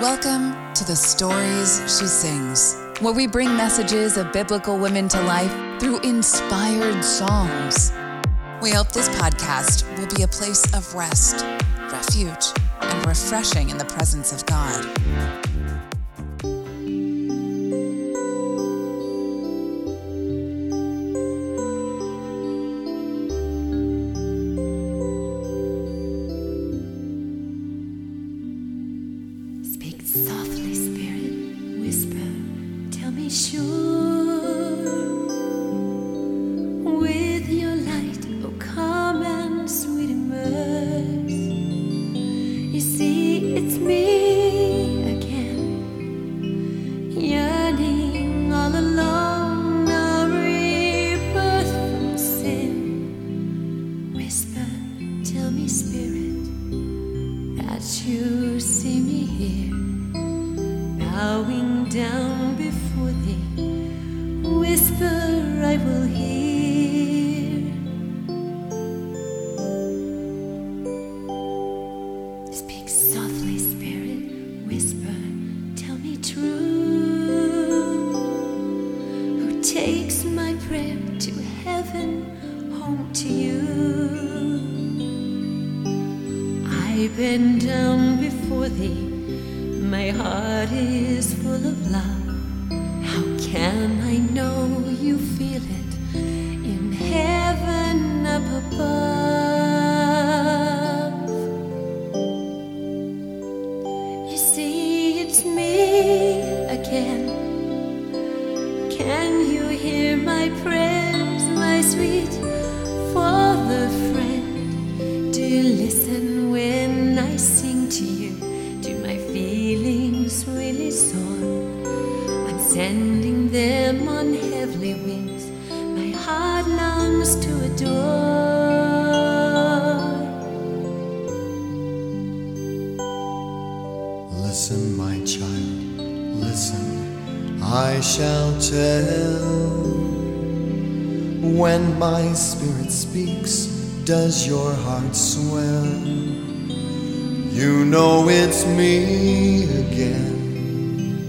Welcome to the Stories She Sings, where we bring messages of biblical women to life through inspired songs. We hope this podcast will be a place of rest, refuge, and refreshing in the presence of God. Hear my prayers, my sweet father friend? Do listen when I sing to you? Do my feelings really soar? I'm sending them on heavenly wings. My heart longs to adore. Listen, my child, listen, I shall tell. When my spirit speaks, does your heart swell? You know it's me again.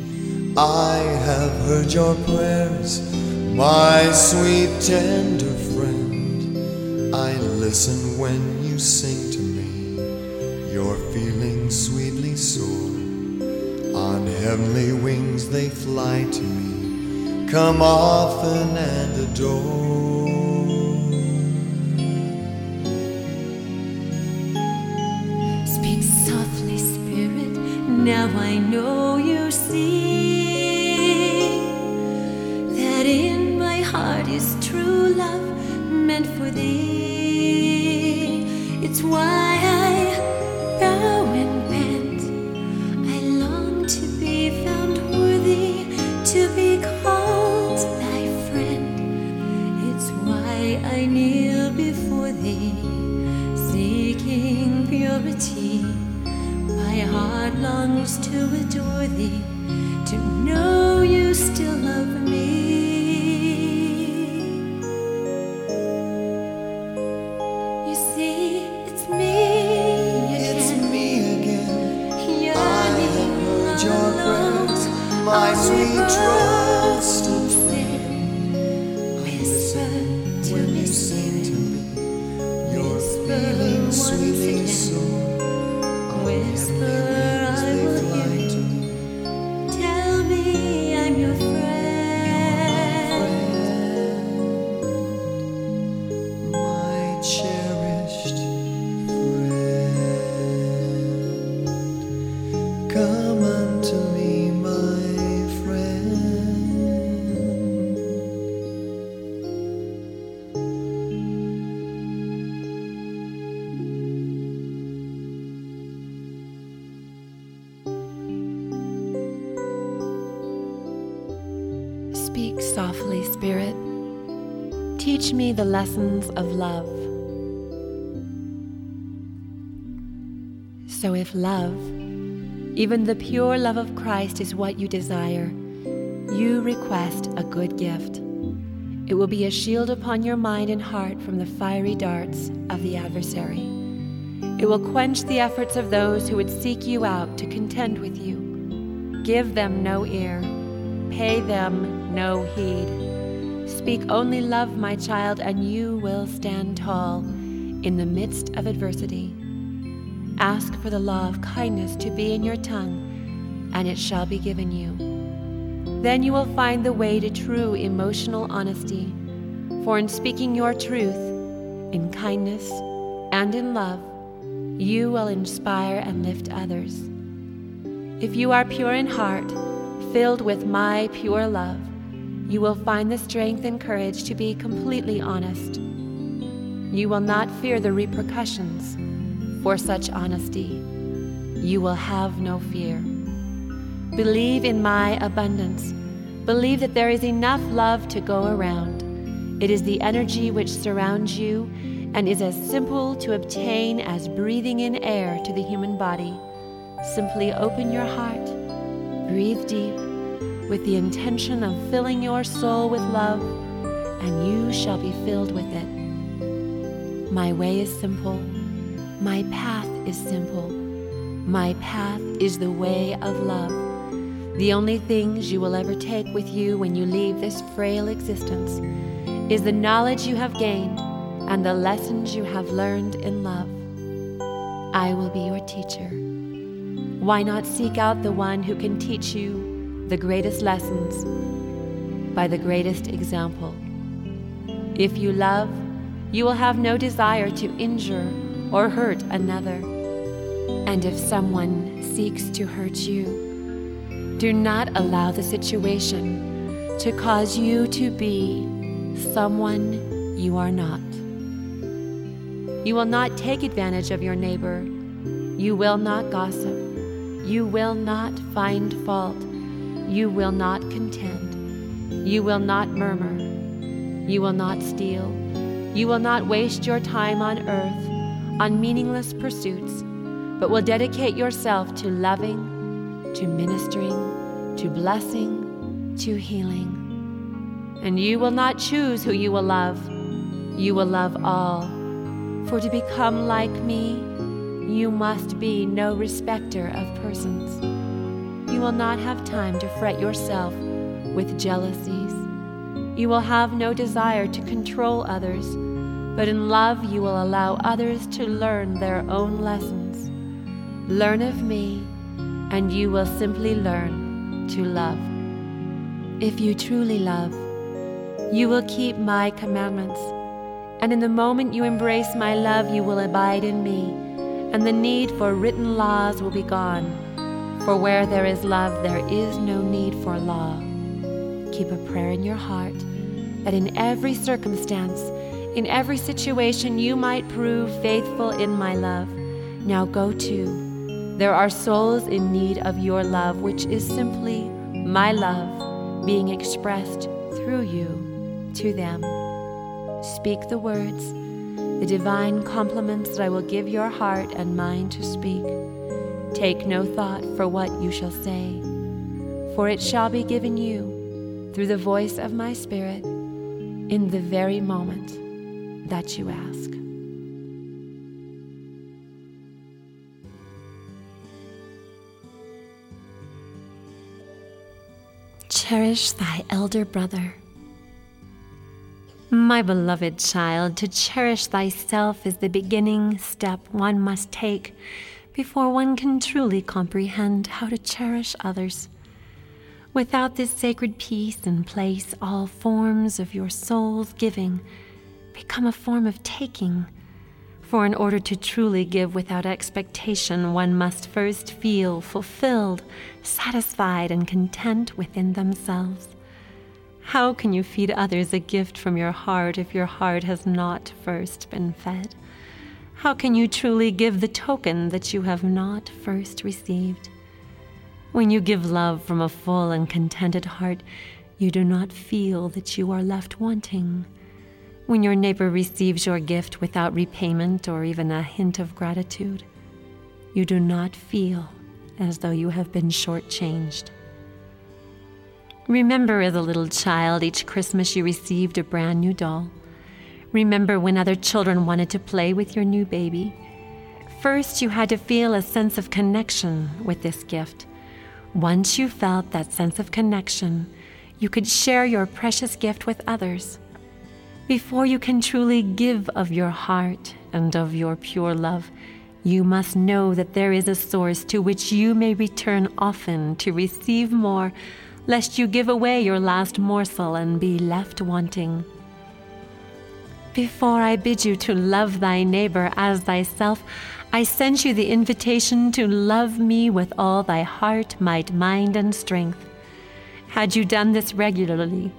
I have heard your prayers, my sweet, tender friend. I listen when you sing to me, your feelings sweetly soar. On heavenly wings they fly to me. Come often and adore. Know you see that in my heart is true love meant for thee. It's why lessons of love. So, if love, even the pure love of Christ, is what you desire, you request a good gift. It will be a shield upon your mind and heart from the fiery darts of the adversary. It will quench the efforts of those who would seek you out to contend with you. Give them no ear, pay them no heed. Speak only love, my child, and you will stand tall in the midst of adversity. Ask for the law of kindness to be in your tongue, and it shall be given you. Then you will find the way to true emotional honesty. For in speaking your truth, in kindness and in love, you will inspire and lift others. If you are pure in heart, filled with my pure love, you will find the strength and courage to be completely honest. You will not fear the repercussions for such honesty. You will have no fear. Believe in my abundance. Believe that there is enough love to go around. It is the energy which surrounds you and is as simple to obtain as breathing in air to the human body. Simply open your heart, breathe deep, with the intention of filling your soul with love, and you shall be filled with it. My way is simple, my path is simple. My path is the way of love. The only things you will ever take with you when you leave this frail existence is the knowledge you have gained and the lessons you have learned in love. I will be your teacher. Why not seek out the one who can teach you the greatest lessons by the greatest example? If you love, you will have no desire to injure or hurt another. And if someone seeks to hurt you, do not allow the situation to cause you to be someone you are not. You will not take advantage of your neighbor. You will not gossip. You will not find fault. You will not contend. You will not murmur. You will not steal. You will not waste your time on earth on meaningless pursuits, but will dedicate yourself to loving, to ministering, to blessing, to healing. And you will not choose who you will love. You will love all for to become like me, you must be no respecter of persons. You will not have time to fret yourself with jealousies. You will have no desire to control others, but in love you will allow others to learn their own lessons. Learn of me, and you will simply learn to love. If you truly love, you will keep my commandments and in the moment you embrace my love, you will abide in me, and the need for written laws will be gone. For where there is love, there is no need for law. Keep a prayer in your heart that in every circumstance, in every situation, you might prove faithful in my love. Now go to. There are souls in need of your love, which is simply my love being expressed through you to them. Speak the words, the divine compliments that I will give your heart and mind to speak. Take no thought for what you shall say, for it shall be given you through the voice of my Spirit in the very moment that you ask. Cherish thy elder brother my beloved child, to cherish thyself is the beginning step one must take before one can truly comprehend how to cherish others. Without this sacred peace and place, all forms of your soul's giving become a form of taking. For in order to truly give without expectation, one must first feel fulfilled, satisfied, and content within themselves. How can you feed others a gift from your heart if your heart has not first been fed? How can you truly give the token that you have not first received? When you give love from a full and contented heart, you do not feel that you are left wanting. When your neighbor receives your gift without repayment or even a hint of gratitude, you do not feel as though you have been shortchanged. Remember as a little child each Christmas you received a brand new doll. Remember when other children wanted to play with your new baby. First, you had to feel a sense of connection with this gift. Once you felt that sense of connection, you could share your precious gift with others. Before you can truly give of your heart and of your pure love, you must know that there is a source to which you may return often to receive more, lest you give away your last morsel and be left wanting. Before I bid you to love thy neighbor as thyself, I send you the invitation to love me with all thy heart, might, mind, and strength. Had you done this regularly,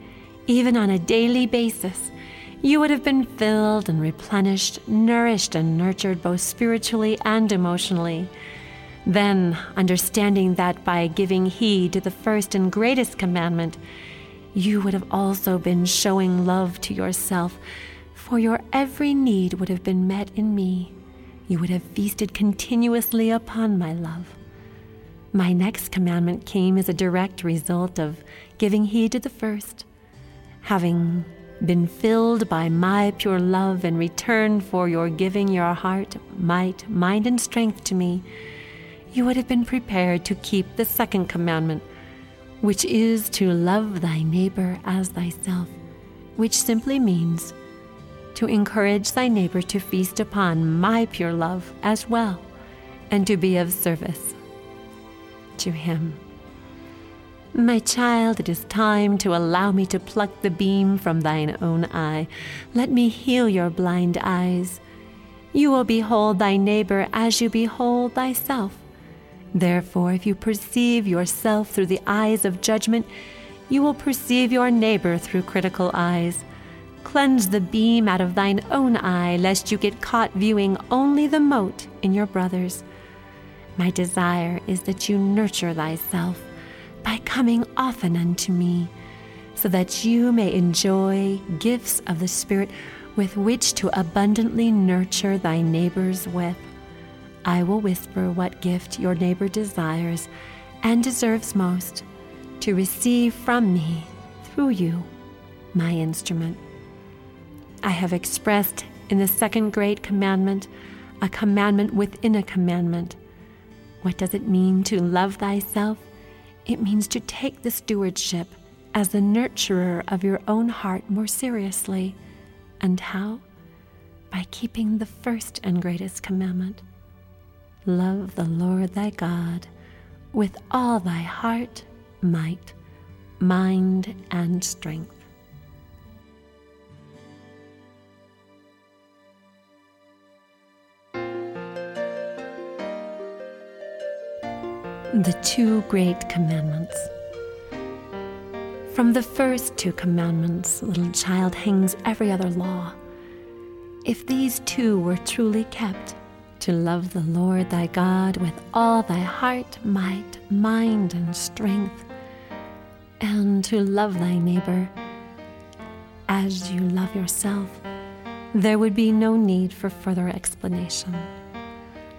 even on a daily basis, you would have been filled and replenished, nourished and nurtured both spiritually and emotionally. Then, understanding that by giving heed to the first and greatest commandment, you would have also been showing love to yourself, for your every need would have been met in me. You would have feasted continuously upon my love. My next commandment came as a direct result of giving heed to the first. Having been filled by my pure love in return for your giving your heart, might, mind, and strength to me, you would have been prepared to keep the second commandment, which is to love thy neighbor as thyself, which simply means to encourage thy neighbor to feast upon my pure love as well, and to be of service to him. My child, it is time to allow me to pluck the beam from thine own eye. Let me heal your blind eyes. You will behold thy neighbor as you behold thyself. Therefore, if you perceive yourself through the eyes of judgment, you will perceive your neighbor through critical eyes. Cleanse the beam out of thine own eye, lest you get caught viewing only the mote in your brother's. My desire is that you nurture thyself by coming often unto me, so that you may enjoy gifts of the Spirit with which to abundantly nurture thy neighbors with. I will whisper what gift your neighbor desires and deserves most to receive from me through you, my instrument. I have expressed in the second great commandment a commandment within a commandment. What does it mean to love thyself? It means to take the stewardship as the nurturer of your own heart more seriously. And how? By keeping the first and greatest commandment Love the Lord thy God with all thy heart, might, mind, and strength. The two great commandments. From the first two commandments, little child, hangs every other law. If these two were truly kept, to love the Lord thy God with all thy heart, might, mind, and strength, and to love thy neighbor as you love yourself, there would be no need for further explanation.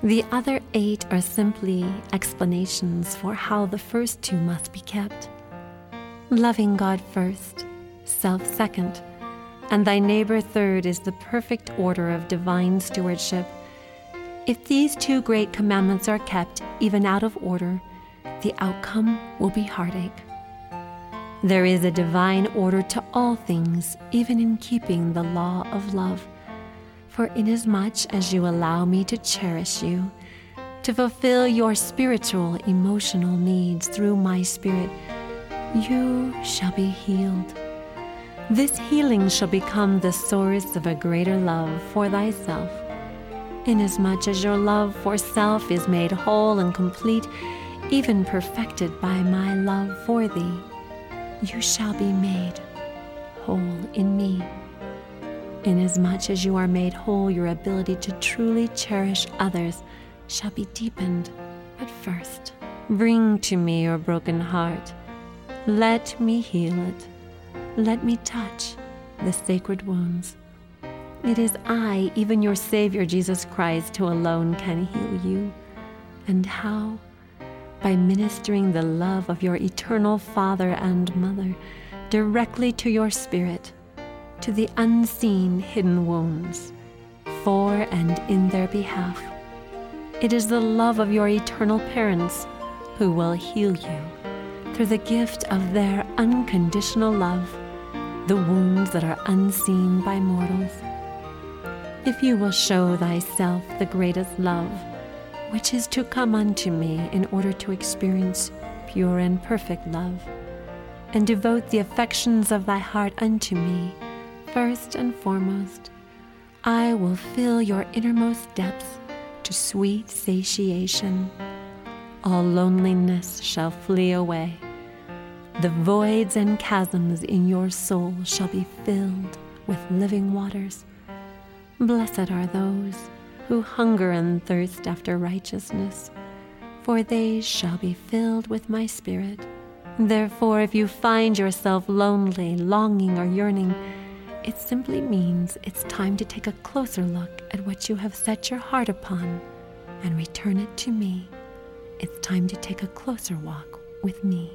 The other eight are simply explanations for how the first two must be kept. Loving God first, self second, and thy neighbor third is the perfect order of divine stewardship. If these two great commandments are kept even out of order, the outcome will be heartache. There is a divine order to all things, even in keeping the law of love. For inasmuch as you allow me to cherish you, to fulfill your spiritual, emotional needs through my Spirit, you shall be healed. This healing shall become the source of a greater love for thyself. Inasmuch as your love for self is made whole and complete, even perfected by my love for thee, you shall be made whole in me. Inasmuch as you are made whole, your ability to truly cherish others shall be deepened. But first, bring to me your broken heart. Let me heal it. Let me touch the sacred wounds. It is I, even your Savior Jesus Christ, who alone can heal you. And how? By ministering the love of your eternal Father and Mother directly to your spirit to the unseen hidden wounds, for and in their behalf. It is the love of your eternal parents who will heal you through the gift of their unconditional love, the wounds that are unseen by mortals. If you will show thyself the greatest love, which is to come unto me in order to experience pure and perfect love, and devote the affections of thy heart unto me, first and foremost, I will fill your innermost depths to sweet satiation. All loneliness shall flee away. The voids and chasms in your soul shall be filled with living waters. Blessed are those who hunger and thirst after righteousness, for they shall be filled with my spirit. Therefore, if you find yourself lonely, longing, or yearning, it simply means it's time to take a closer look at what you have set your heart upon and return it to me. It's time to take a closer walk with me.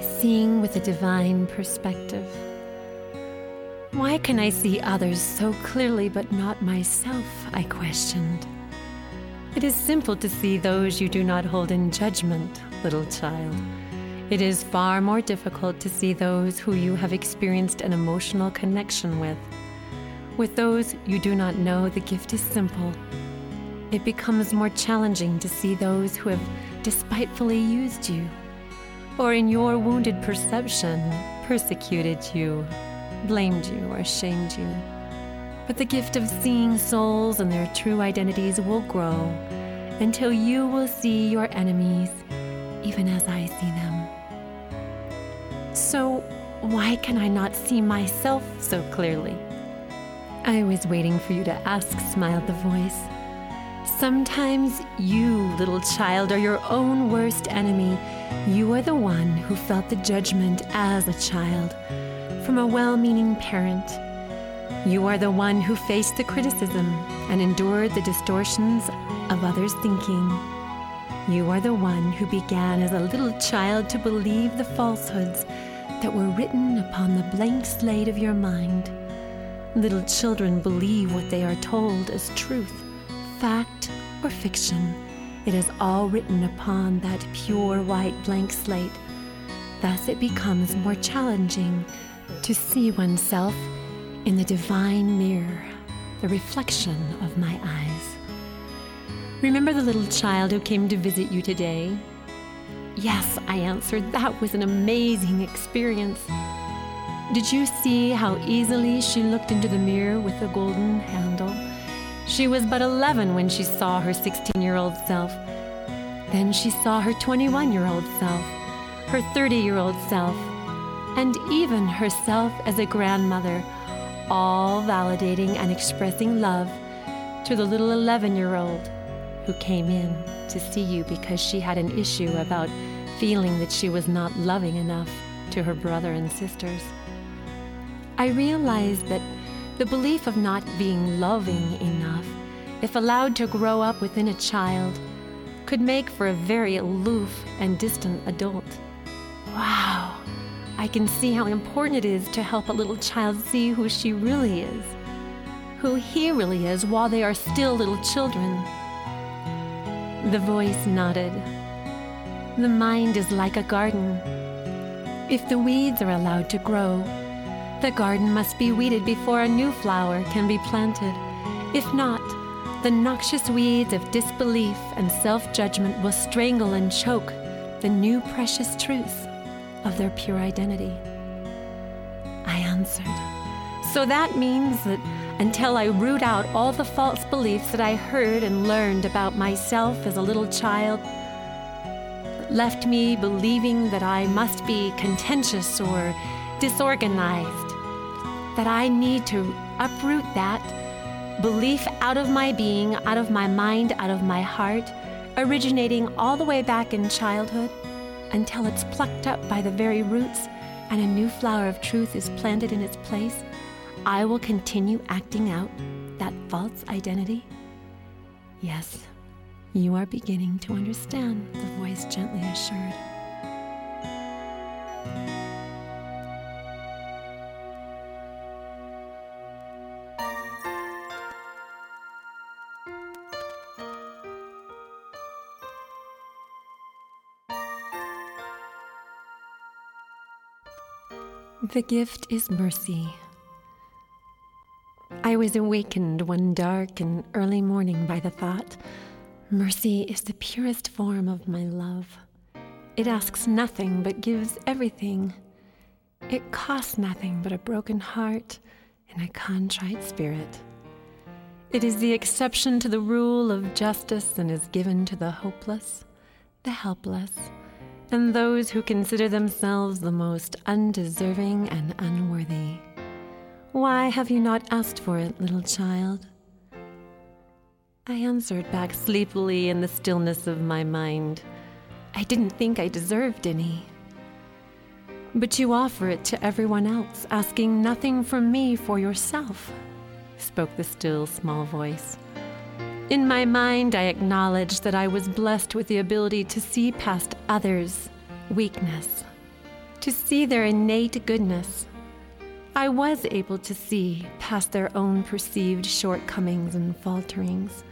Seeing with a divine perspective. Why can I see others so clearly but not myself? I questioned. It is simple to see those you do not hold in judgment, little child. It is far more difficult to see those who you have experienced an emotional connection with. With those you do not know, the gift is simple. It becomes more challenging to see those who have despitefully used you or in your wounded perception, persecuted you, blamed you, or shamed you. But the gift of seeing souls and their true identities will grow until you will see your enemies even as I see them. So, why can I not see myself so clearly? I was waiting for you to ask, smiled the voice. Sometimes you, little child, are your own worst enemy you are the one who felt the judgment as a child from a well meaning parent. You are the one who faced the criticism and endured the distortions of others' thinking. You are the one who began as a little child to believe the falsehoods that were written upon the blank slate of your mind. Little children believe what they are told as truth, fact, or fiction it is all written upon that pure white blank slate. Thus, it becomes more challenging to see oneself in the divine mirror, the reflection of my eyes. Remember the little child who came to visit you today? Yes, I answered, that was an amazing experience. Did you see how easily she looked into the mirror with the golden handle? She was but 11 when she saw her 16 year old self. Then she saw her 21 year old self, her 30 year old self, and even herself as a grandmother, all validating and expressing love to the little 11 year old who came in to see you because she had an issue about feeling that she was not loving enough to her brother and sisters. I realized that the belief of not being loving enough, if allowed to grow up within a child, could make for a very aloof and distant adult. Wow, I can see how important it is to help a little child see who she really is, who he really is while they are still little children. The voice nodded. The mind is like a garden. If the weeds are allowed to grow, the garden must be weeded before a new flower can be planted. If not, the noxious weeds of disbelief and self judgment will strangle and choke the new precious truths of their pure identity. I answered. So that means that until I root out all the false beliefs that I heard and learned about myself as a little child, left me believing that I must be contentious or disorganized, that I need to uproot that belief out of my being, out of my mind, out of my heart, originating all the way back in childhood until it's plucked up by the very roots and a new flower of truth is planted in its place, I will continue acting out that false identity? Yes, you are beginning to understand, the voice gently assured. The gift is mercy. I was awakened one dark and early morning by the thought mercy is the purest form of my love. It asks nothing but gives everything. It costs nothing but a broken heart and a contrite spirit. It is the exception to the rule of justice and is given to the hopeless, the helpless, and those who consider themselves the most undeserving and unworthy. Why have you not asked for it, little child? I answered back sleepily in the stillness of my mind. I didn't think I deserved any. But you offer it to everyone else, asking nothing from me for yourself, spoke the still small voice. In my mind, I acknowledged that I was blessed with the ability to see past others' weakness, to see their innate goodness. I was able to see past their own perceived shortcomings and falterings.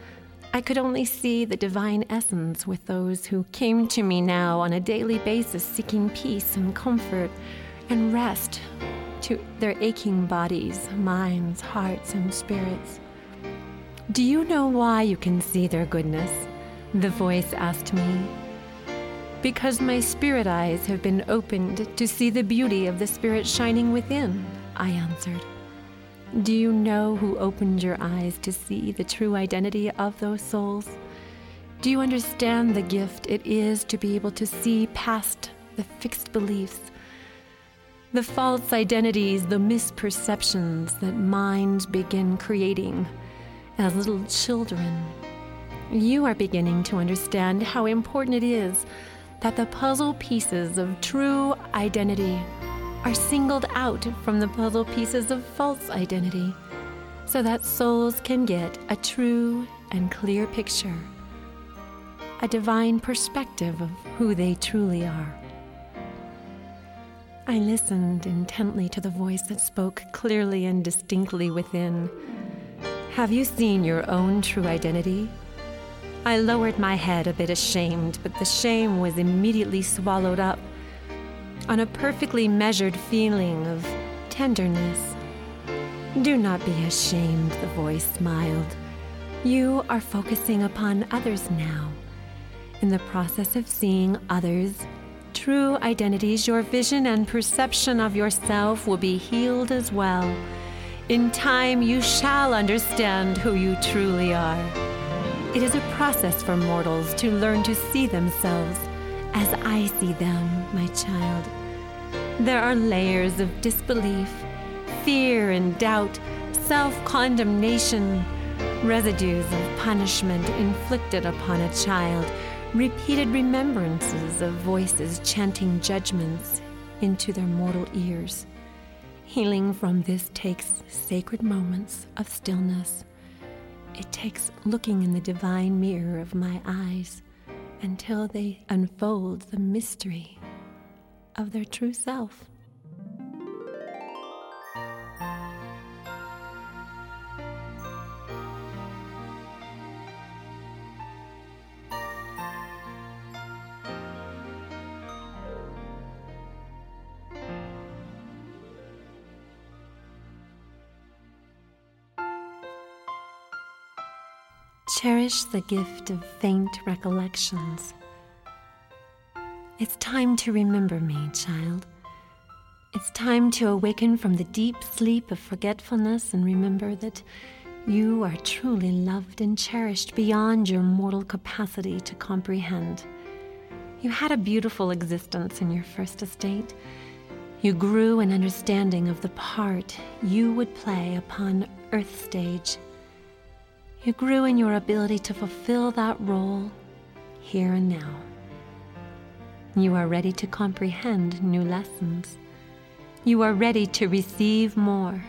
I could only see the divine essence with those who came to me now on a daily basis seeking peace and comfort and rest to their aching bodies, minds, hearts, and spirits. Do you know why you can see their goodness? The voice asked me. Because my spirit eyes have been opened to see the beauty of the spirit shining within, I answered. Do you know who opened your eyes to see the true identity of those souls? Do you understand the gift it is to be able to see past the fixed beliefs, the false identities, the misperceptions that minds begin creating as little children? You are beginning to understand how important it is that the puzzle pieces of true identity are singled out from the puzzle pieces of false identity so that souls can get a true and clear picture, a divine perspective of who they truly are. I listened intently to the voice that spoke clearly and distinctly within. Have you seen your own true identity? I lowered my head a bit ashamed, but the shame was immediately swallowed up on a perfectly measured feeling of tenderness. Do not be ashamed, the voice smiled. You are focusing upon others now. In the process of seeing others, true identities, your vision and perception of yourself will be healed as well. In time, you shall understand who you truly are. It is a process for mortals to learn to see themselves as I see them, my child. There are layers of disbelief, fear and doubt, self condemnation, residues of punishment inflicted upon a child, repeated remembrances of voices chanting judgments into their mortal ears. Healing from this takes sacred moments of stillness. It takes looking in the divine mirror of my eyes until they unfold the mystery of their true self. Cherish the gift of faint recollections. It's time to remember me, child. It's time to awaken from the deep sleep of forgetfulness and remember that you are truly loved and cherished beyond your mortal capacity to comprehend. You had a beautiful existence in your first estate. You grew in understanding of the part you would play upon Earth stage you grew in your ability to fulfill that role here and now. You are ready to comprehend new lessons. You are ready to receive more.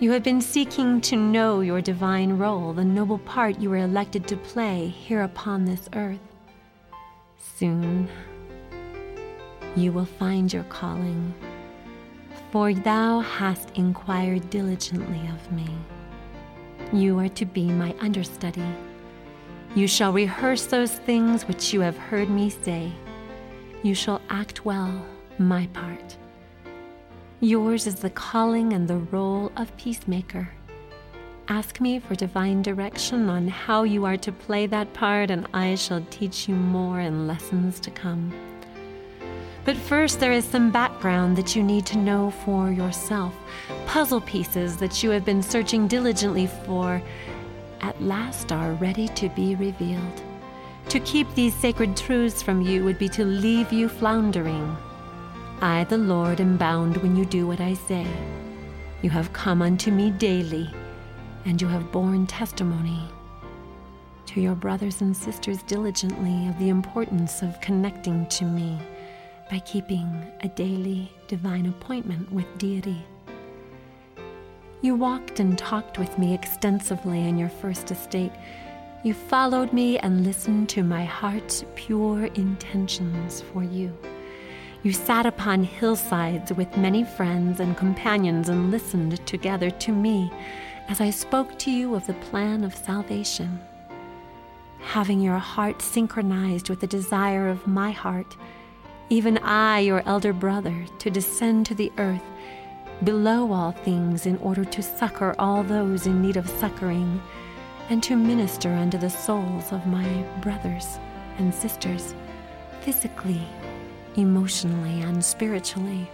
You have been seeking to know your divine role, the noble part you were elected to play here upon this earth. Soon, you will find your calling, for thou hast inquired diligently of me. You are to be my understudy. You shall rehearse those things which you have heard me say. You shall act well my part. Yours is the calling and the role of peacemaker. Ask me for divine direction on how you are to play that part, and I shall teach you more in lessons to come. But first, there is some background that you need to know for yourself, puzzle pieces that you have been searching diligently for, at last are ready to be revealed. To keep these sacred truths from you would be to leave you floundering. I, the Lord, am bound when you do what I say. You have come unto me daily, and you have borne testimony to your brothers and sisters diligently of the importance of connecting to me by keeping a daily divine appointment with deity. You walked and talked with me extensively in your first estate. You followed me and listened to my heart's pure intentions for you. You sat upon hillsides with many friends and companions and listened together to me as I spoke to you of the plan of salvation. Having your heart synchronized with the desire of my heart, even I, your elder brother, to descend to the earth, below all things, in order to succor all those in need of succoring, and to minister unto the souls of my brothers and sisters, physically emotionally and spiritually.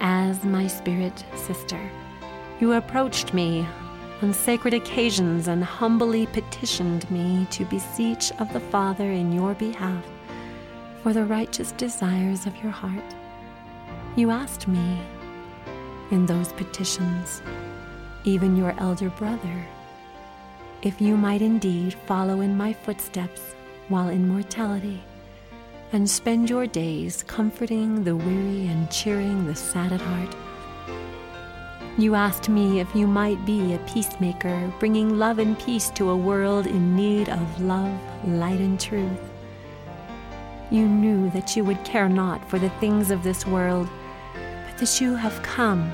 As my spirit sister, you approached me on sacred occasions and humbly petitioned me to beseech of the Father in your behalf for the righteous desires of your heart. You asked me in those petitions, even your elder brother, if you might indeed follow in my footsteps while in mortality and spend your days comforting the weary and cheering the sad at heart. You asked me if you might be a peacemaker, bringing love and peace to a world in need of love, light, and truth. You knew that you would care not for the things of this world, but that you have come,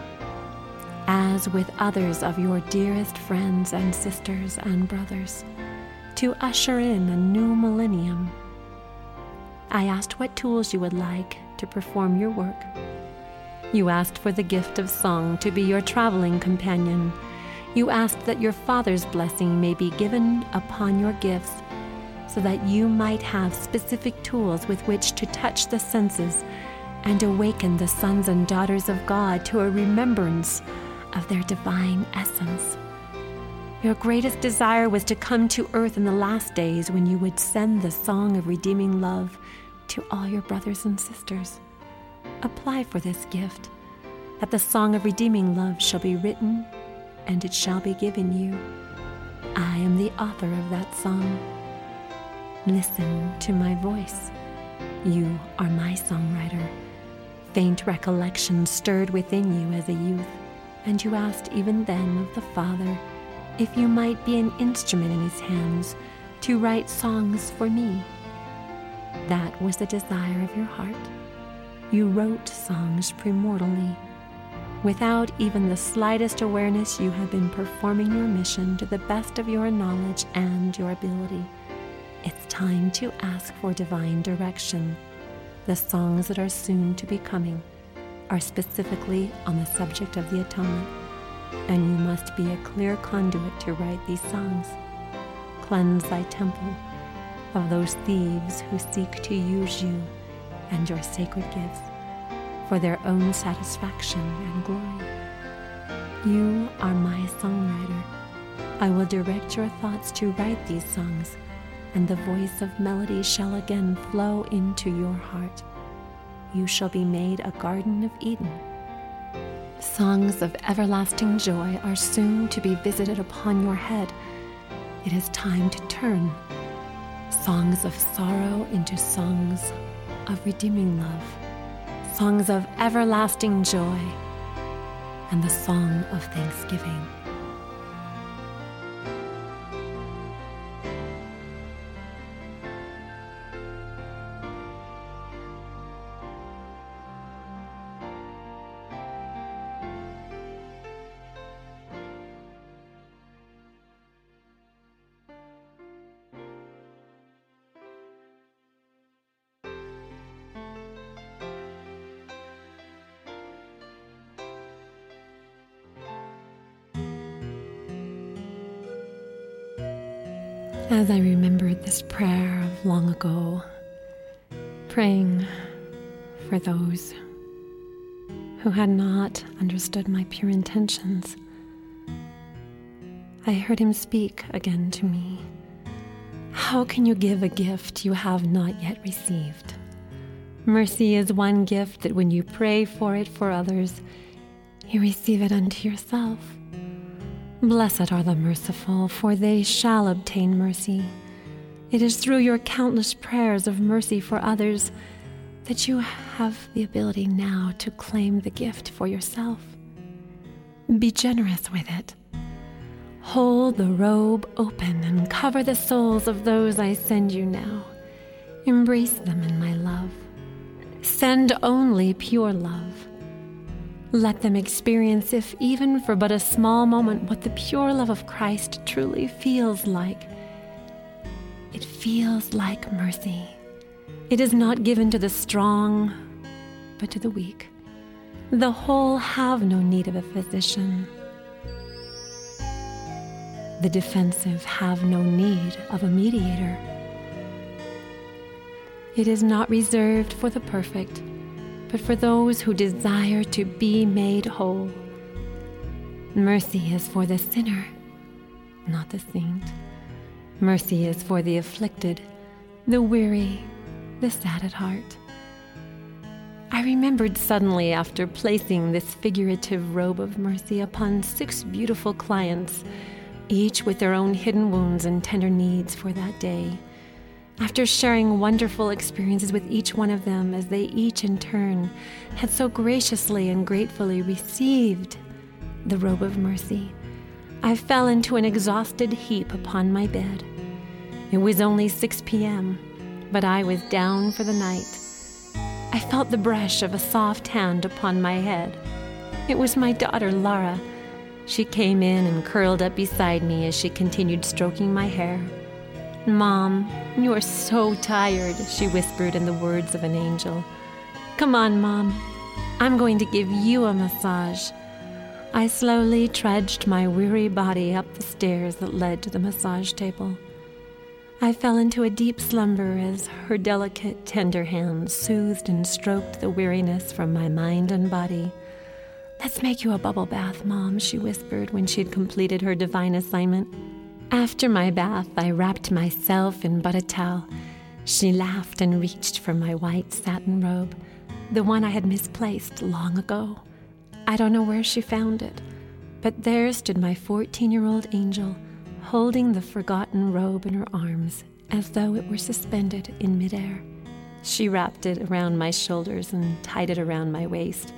as with others of your dearest friends and sisters and brothers, to usher in a new millennium I asked what tools you would like to perform your work. You asked for the gift of song to be your traveling companion. You asked that your Father's blessing may be given upon your gifts, so that you might have specific tools with which to touch the senses and awaken the sons and daughters of God to a remembrance of their divine essence. Your greatest desire was to come to earth in the last days when you would send the song of redeeming love to all your brothers and sisters. Apply for this gift, that the song of redeeming love shall be written and it shall be given you. I am the author of that song. Listen to my voice. You are my songwriter. Faint recollection stirred within you as a youth, and you asked even then of the Father if you might be an instrument in his hands to write songs for me. That was the desire of your heart. You wrote songs premortally. Without even the slightest awareness, you have been performing your mission to the best of your knowledge and your ability. It's time to ask for divine direction. The songs that are soon to be coming are specifically on the subject of the atonement, and you must be a clear conduit to write these songs. Cleanse thy temple of those thieves who seek to use you and your sacred gifts for their own satisfaction and glory. You are my songwriter. I will direct your thoughts to write these songs, and the voice of melody shall again flow into your heart. You shall be made a Garden of Eden. Songs of everlasting joy are soon to be visited upon your head. It is time to turn songs of sorrow into songs of redeeming love, songs of everlasting joy, and the song of thanksgiving. As I remembered this prayer of long ago, praying for those who had not understood my pure intentions, I heard him speak again to me. How can you give a gift you have not yet received? Mercy is one gift that when you pray for it for others, you receive it unto yourself. Blessed are the merciful, for they shall obtain mercy. It is through your countless prayers of mercy for others that you have the ability now to claim the gift for yourself. Be generous with it. Hold the robe open and cover the souls of those I send you now. Embrace them in my love. Send only pure love. Let them experience, if even for but a small moment, what the pure love of Christ truly feels like. It feels like mercy. It is not given to the strong, but to the weak. The whole have no need of a physician. The defensive have no need of a mediator. It is not reserved for the perfect but for those who desire to be made whole. Mercy is for the sinner, not the saint. Mercy is for the afflicted, the weary, the sad at heart. I remembered suddenly after placing this figurative robe of mercy upon six beautiful clients, each with their own hidden wounds and tender needs for that day after sharing wonderful experiences with each one of them, as they each in turn had so graciously and gratefully received the robe of mercy, I fell into an exhausted heap upon my bed. It was only 6 p.m., but I was down for the night. I felt the brush of a soft hand upon my head. It was my daughter, Lara. She came in and curled up beside me as she continued stroking my hair. Mom, you are so tired, she whispered in the words of an angel. Come on, Mom. I'm going to give you a massage. I slowly trudged my weary body up the stairs that led to the massage table. I fell into a deep slumber as her delicate, tender hands soothed and stroked the weariness from my mind and body. Let's make you a bubble bath, Mom, she whispered when she had completed her divine assignment. After my bath, I wrapped myself in but a towel. She laughed and reached for my white satin robe, the one I had misplaced long ago. I don't know where she found it, but there stood my 14 year old angel, holding the forgotten robe in her arms as though it were suspended in midair. She wrapped it around my shoulders and tied it around my waist.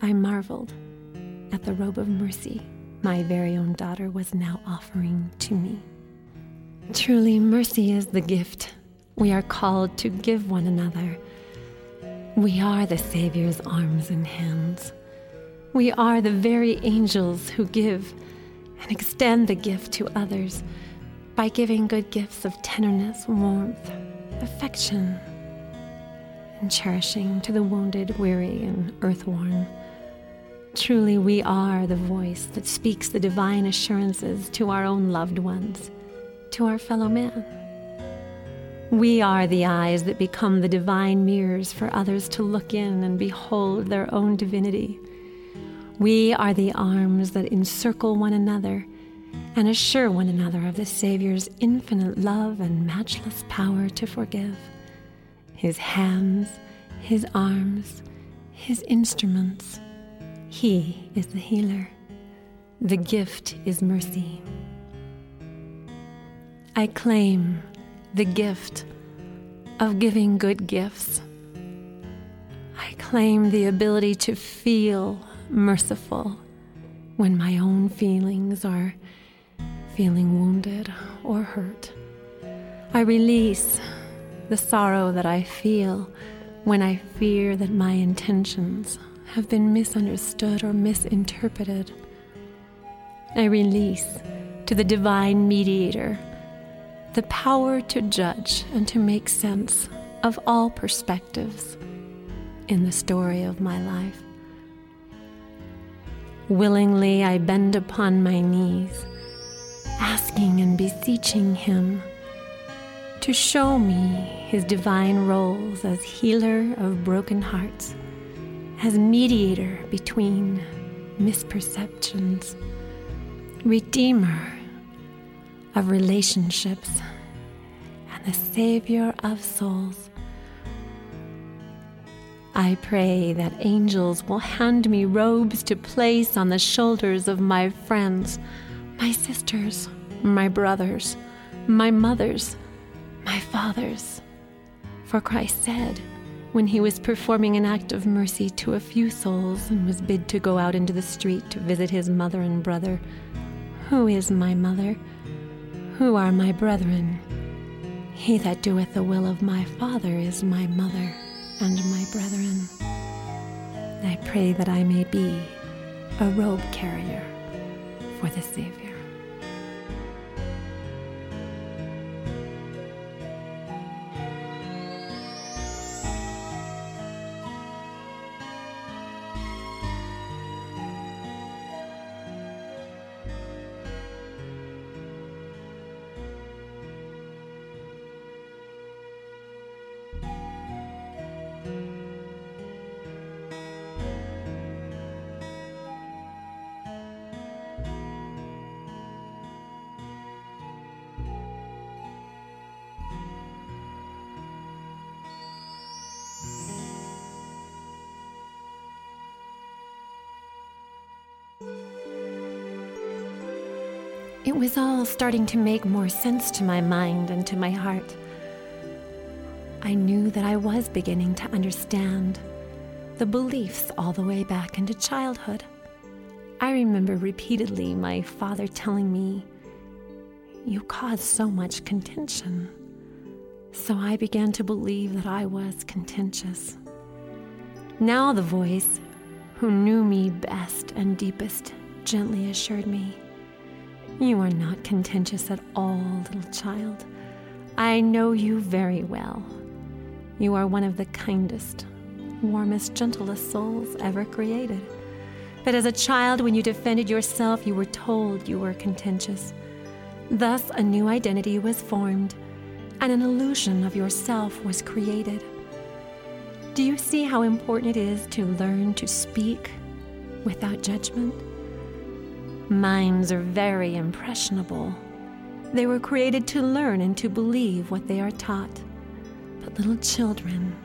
I marveled at the robe of mercy my very own daughter was now offering to me. Truly, mercy is the gift we are called to give one another. We are the Savior's arms and hands. We are the very angels who give and extend the gift to others by giving good gifts of tenderness, warmth, affection, and cherishing to the wounded, weary, and earthworn. Truly, we are the voice that speaks the divine assurances to our own loved ones, to our fellow man. We are the eyes that become the divine mirrors for others to look in and behold their own divinity. We are the arms that encircle one another and assure one another of the Savior's infinite love and matchless power to forgive. His hands, his arms, his instruments he is the healer. The gift is mercy. I claim the gift of giving good gifts. I claim the ability to feel merciful when my own feelings are feeling wounded or hurt. I release the sorrow that I feel when I fear that my intentions have been misunderstood or misinterpreted. I release to the divine mediator the power to judge and to make sense of all perspectives in the story of my life. Willingly, I bend upon my knees, asking and beseeching him to show me his divine roles as healer of broken hearts, as mediator between misperceptions, redeemer of relationships, and the savior of souls. I pray that angels will hand me robes to place on the shoulders of my friends, my sisters, my brothers, my mothers, my fathers. For Christ said, when he was performing an act of mercy to a few souls and was bid to go out into the street to visit his mother and brother, Who is my mother? Who are my brethren? He that doeth the will of my Father is my mother and my brethren. I pray that I may be a robe carrier for the Savior. Was all starting to make more sense to my mind and to my heart. I knew that I was beginning to understand the beliefs all the way back into childhood. I remember repeatedly my father telling me, You cause so much contention. So I began to believe that I was contentious. Now the voice, who knew me best and deepest, gently assured me, you are not contentious at all, little child. I know you very well. You are one of the kindest, warmest, gentlest souls ever created. But as a child, when you defended yourself, you were told you were contentious. Thus, a new identity was formed, and an illusion of yourself was created. Do you see how important it is to learn to speak without judgment? Minds are very impressionable. They were created to learn and to believe what they are taught. But little children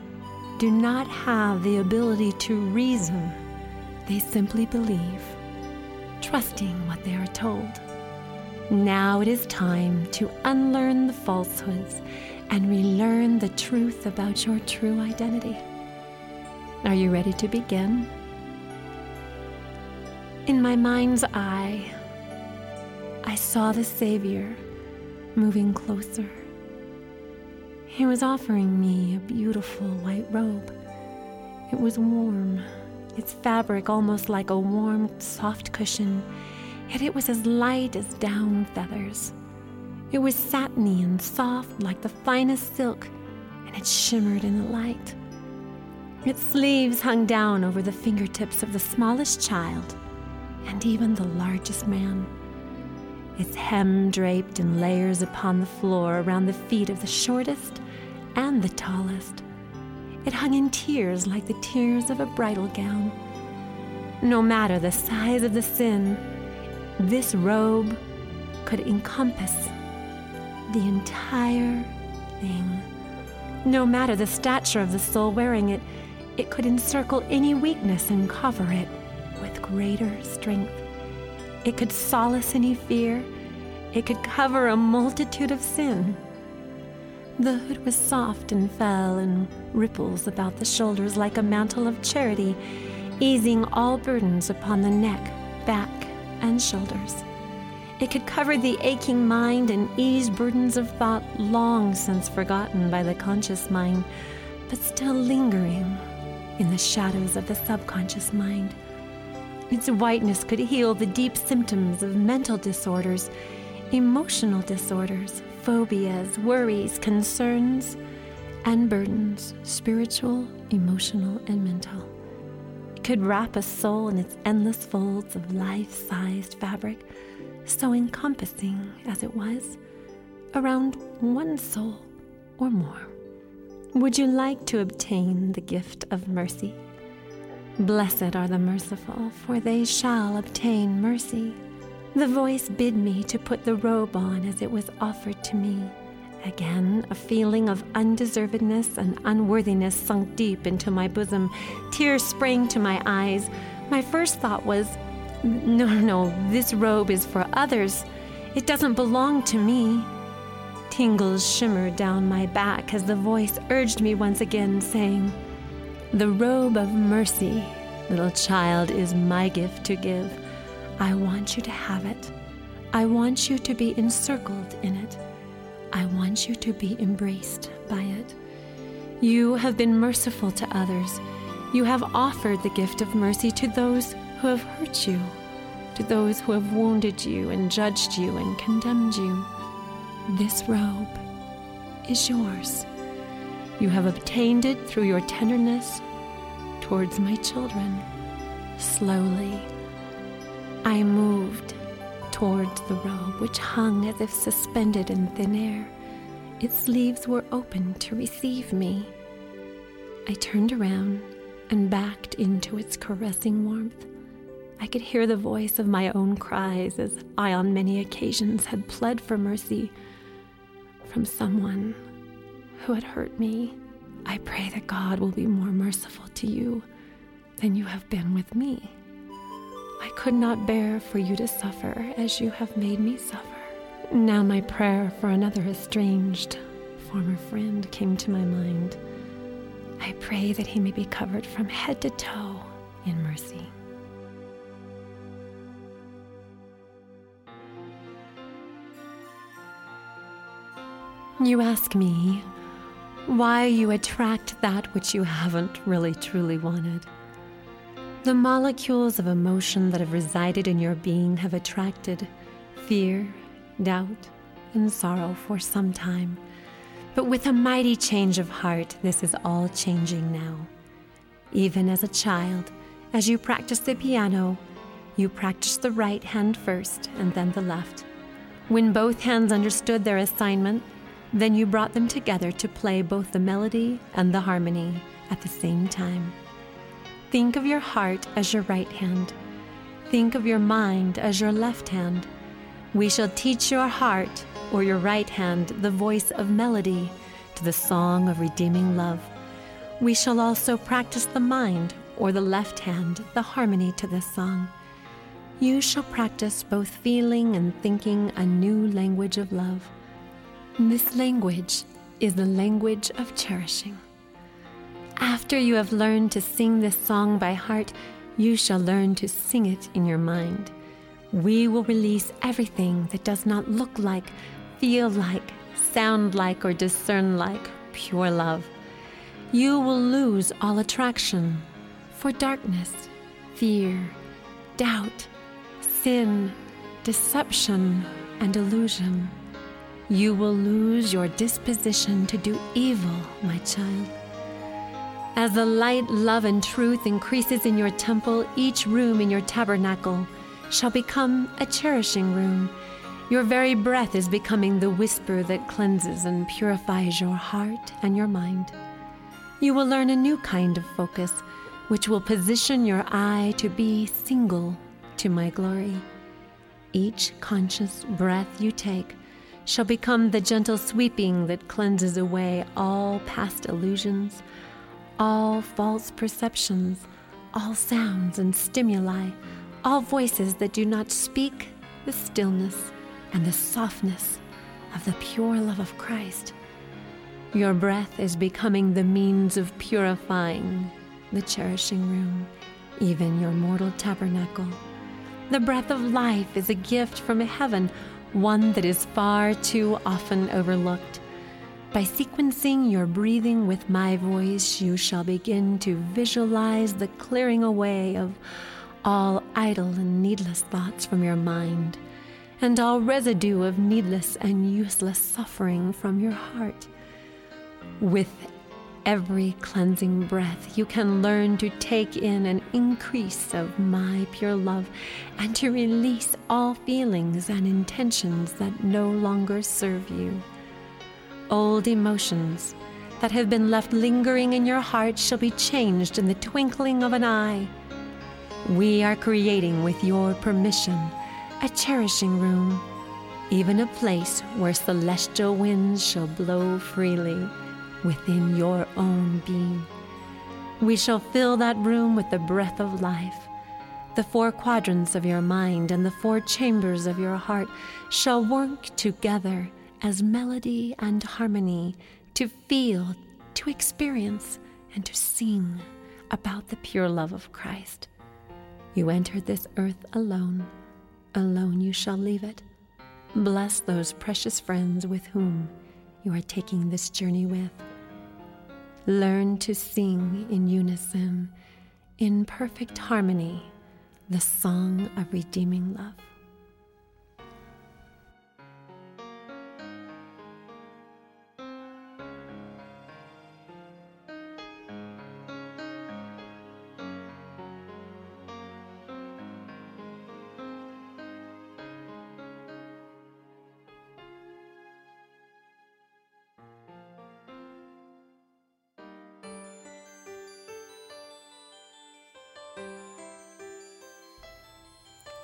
do not have the ability to reason. They simply believe, trusting what they are told. Now it is time to unlearn the falsehoods and relearn the truth about your true identity. Are you ready to begin? In my mind's eye, I saw the Savior moving closer. He was offering me a beautiful white robe. It was warm, its fabric almost like a warm, soft cushion, yet it was as light as down feathers. It was satiny and soft like the finest silk, and it shimmered in the light. Its sleeves hung down over the fingertips of the smallest child and even the largest man. Its hem draped in layers upon the floor around the feet of the shortest and the tallest. It hung in tiers like the tiers of a bridal gown. No matter the size of the sin, this robe could encompass the entire thing. No matter the stature of the soul wearing it, it could encircle any weakness and cover it with greater strength. It could solace any fear, it could cover a multitude of sin. The hood was soft and fell in ripples about the shoulders like a mantle of charity, easing all burdens upon the neck, back, and shoulders. It could cover the aching mind and ease burdens of thought long since forgotten by the conscious mind, but still lingering in the shadows of the subconscious mind. Its whiteness could heal the deep symptoms of mental disorders, emotional disorders, phobias, worries, concerns, and burdens spiritual, emotional, and mental. It could wrap a soul in its endless folds of life sized fabric, so encompassing as it was, around one soul or more. Would you like to obtain the gift of mercy? Blessed are the merciful, for they shall obtain mercy. The voice bid me to put the robe on as it was offered to me. Again, a feeling of undeservedness and unworthiness sunk deep into my bosom. Tears sprang to my eyes. My first thought was, No, no, this robe is for others. It doesn't belong to me. Tingles shimmered down my back as the voice urged me once again, saying, The robe of mercy, little child, is my gift to give. I want you to have it. I want you to be encircled in it. I want you to be embraced by it. You have been merciful to others. You have offered the gift of mercy to those who have hurt you, to those who have wounded you and judged you and condemned you. This robe is yours. You have obtained it through your tenderness towards my children. Slowly, I moved towards the robe, which hung as if suspended in thin air. Its leaves were open to receive me. I turned around and backed into its caressing warmth. I could hear the voice of my own cries as I, on many occasions, had pled for mercy from someone who had hurt me. I pray that God will be more merciful to you than you have been with me. I could not bear for you to suffer as you have made me suffer. Now, my prayer for another estranged former friend came to my mind. I pray that he may be covered from head to toe in mercy. You ask me why you attract that which you haven't really truly wanted. The molecules of emotion that have resided in your being have attracted fear, doubt, and sorrow for some time. But with a mighty change of heart, this is all changing now. Even as a child, as you practice the piano, you practice the right hand first and then the left. When both hands understood their assignment, then you brought them together to play both the melody and the harmony at the same time. Think of your heart as your right hand. Think of your mind as your left hand. We shall teach your heart or your right hand the voice of melody to the song of redeeming love. We shall also practice the mind or the left hand the harmony to this song. You shall practice both feeling and thinking a new language of love. This language is the language of cherishing. After you have learned to sing this song by heart, you shall learn to sing it in your mind. We will release everything that does not look like, feel like, sound like, or discern like pure love. You will lose all attraction for darkness, fear, doubt, sin, deception, and illusion. You will lose your disposition to do evil, my child. As the light, love, and truth increases in your temple, each room in your tabernacle shall become a cherishing room. Your very breath is becoming the whisper that cleanses and purifies your heart and your mind. You will learn a new kind of focus, which will position your eye to be single to my glory. Each conscious breath you take shall become the gentle sweeping that cleanses away all past illusions all false perceptions, all sounds and stimuli, all voices that do not speak the stillness and the softness of the pure love of Christ. Your breath is becoming the means of purifying the cherishing room, even your mortal tabernacle. The breath of life is a gift from heaven, one that is far too often overlooked. By sequencing your breathing with my voice, you shall begin to visualize the clearing away of all idle and needless thoughts from your mind, and all residue of needless and useless suffering from your heart. With every cleansing breath, you can learn to take in an increase of my pure love and to release all feelings and intentions that no longer serve you. Old emotions that have been left lingering in your heart shall be changed in the twinkling of an eye. We are creating, with your permission, a cherishing room, even a place where celestial winds shall blow freely within your own being. We shall fill that room with the breath of life. The four quadrants of your mind and the four chambers of your heart shall work together as melody and harmony to feel, to experience, and to sing about the pure love of Christ. You entered this earth alone, alone you shall leave it. Bless those precious friends with whom you are taking this journey with. Learn to sing in unison, in perfect harmony, the song of redeeming love.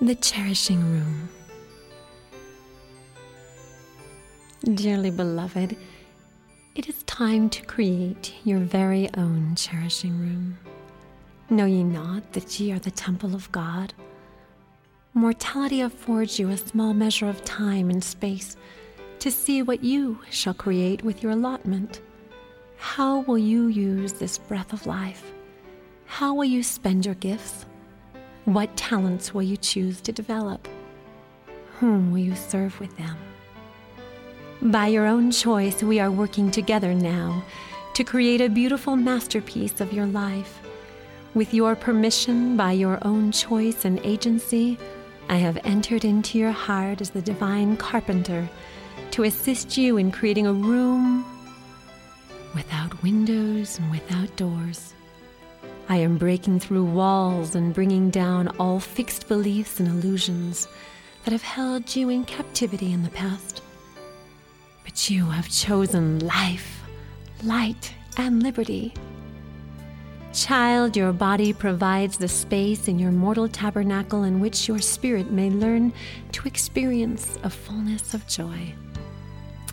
The Cherishing Room. Dearly beloved, it is time to create your very own cherishing room. Know ye not that ye are the temple of God? Mortality affords you a small measure of time and space to see what you shall create with your allotment. How will you use this breath of life? How will you spend your gifts? What talents will you choose to develop? Whom will you serve with them? By your own choice, we are working together now to create a beautiful masterpiece of your life. With your permission, by your own choice and agency, I have entered into your heart as the divine carpenter to assist you in creating a room without windows and without doors. I am breaking through walls and bringing down all fixed beliefs and illusions that have held you in captivity in the past. But you have chosen life, light, and liberty. Child, your body provides the space in your mortal tabernacle in which your spirit may learn to experience a fullness of joy.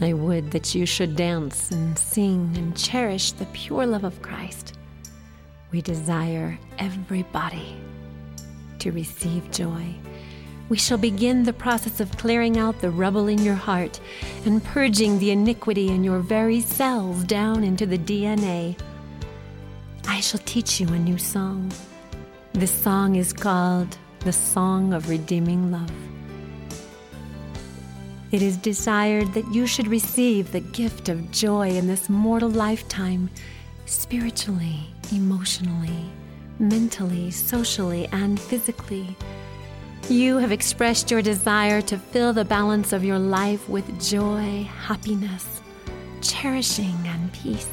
I would that you should dance and sing and cherish the pure love of Christ we desire everybody to receive joy. We shall begin the process of clearing out the rubble in your heart and purging the iniquity in your very cells down into the DNA. I shall teach you a new song. This song is called the Song of Redeeming Love. It is desired that you should receive the gift of joy in this mortal lifetime, spiritually emotionally, mentally, socially, and physically. You have expressed your desire to fill the balance of your life with joy, happiness, cherishing, and peace.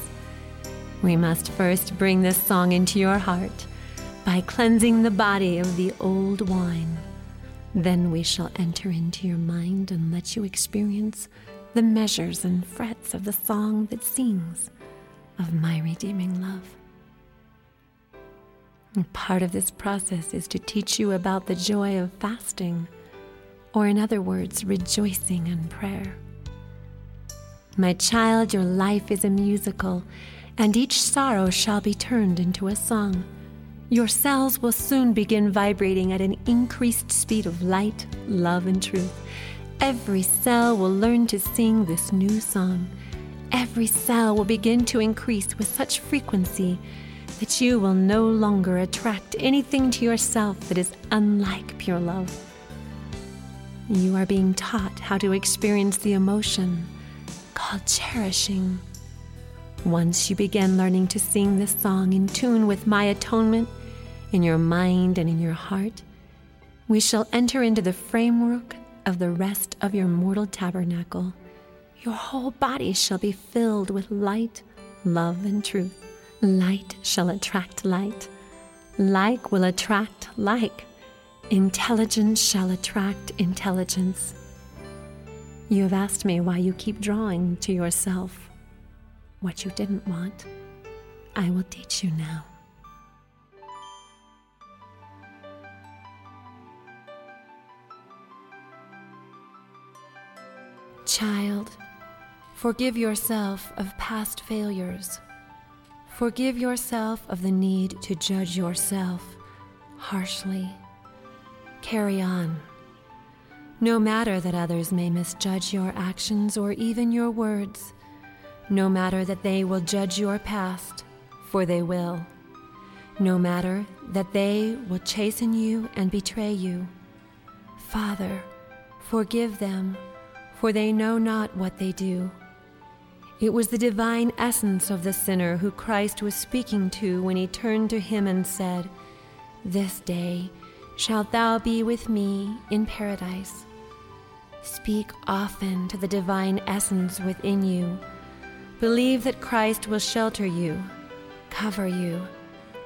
We must first bring this song into your heart by cleansing the body of the old wine. Then we shall enter into your mind and let you experience the measures and frets of the song that sings of my redeeming love. Part of this process is to teach you about the joy of fasting, or in other words, rejoicing in prayer. My child, your life is a musical, and each sorrow shall be turned into a song. Your cells will soon begin vibrating at an increased speed of light, love, and truth. Every cell will learn to sing this new song. Every cell will begin to increase with such frequency that you will no longer attract anything to yourself that is unlike pure love. You are being taught how to experience the emotion called cherishing. Once you begin learning to sing this song in tune with my atonement in your mind and in your heart, we shall enter into the framework of the rest of your mortal tabernacle. Your whole body shall be filled with light, love, and truth. Light shall attract light. Like will attract like. Intelligence shall attract intelligence. You have asked me why you keep drawing to yourself what you didn't want. I will teach you now. Child, forgive yourself of past failures. Forgive yourself of the need to judge yourself harshly. Carry on. No matter that others may misjudge your actions or even your words, no matter that they will judge your past, for they will, no matter that they will chasten you and betray you. Father, forgive them, for they know not what they do. It was the divine essence of the sinner who Christ was speaking to when he turned to him and said, This day shalt thou be with me in paradise. Speak often to the divine essence within you. Believe that Christ will shelter you, cover you,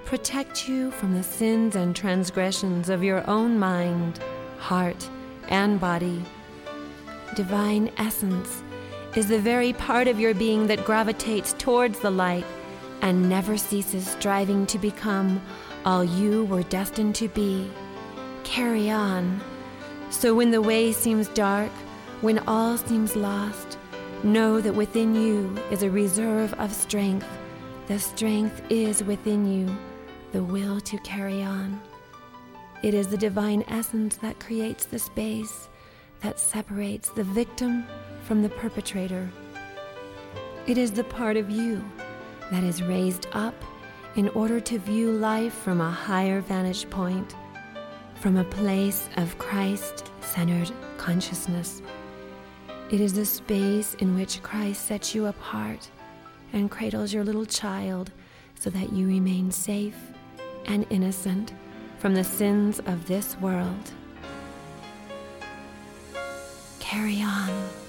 protect you from the sins and transgressions of your own mind, heart, and body. Divine essence is the very part of your being that gravitates towards the light and never ceases striving to become all you were destined to be. Carry on so when the way seems dark, when all seems lost, know that within you is a reserve of strength. The strength is within you, the will to carry on. It is the divine essence that creates the space that separates the victim from the perpetrator. It is the part of you that is raised up in order to view life from a higher vantage point from a place of Christ centered consciousness. It is the space in which Christ sets you apart and cradles your little child so that you remain safe and innocent from the sins of this world. Carry on.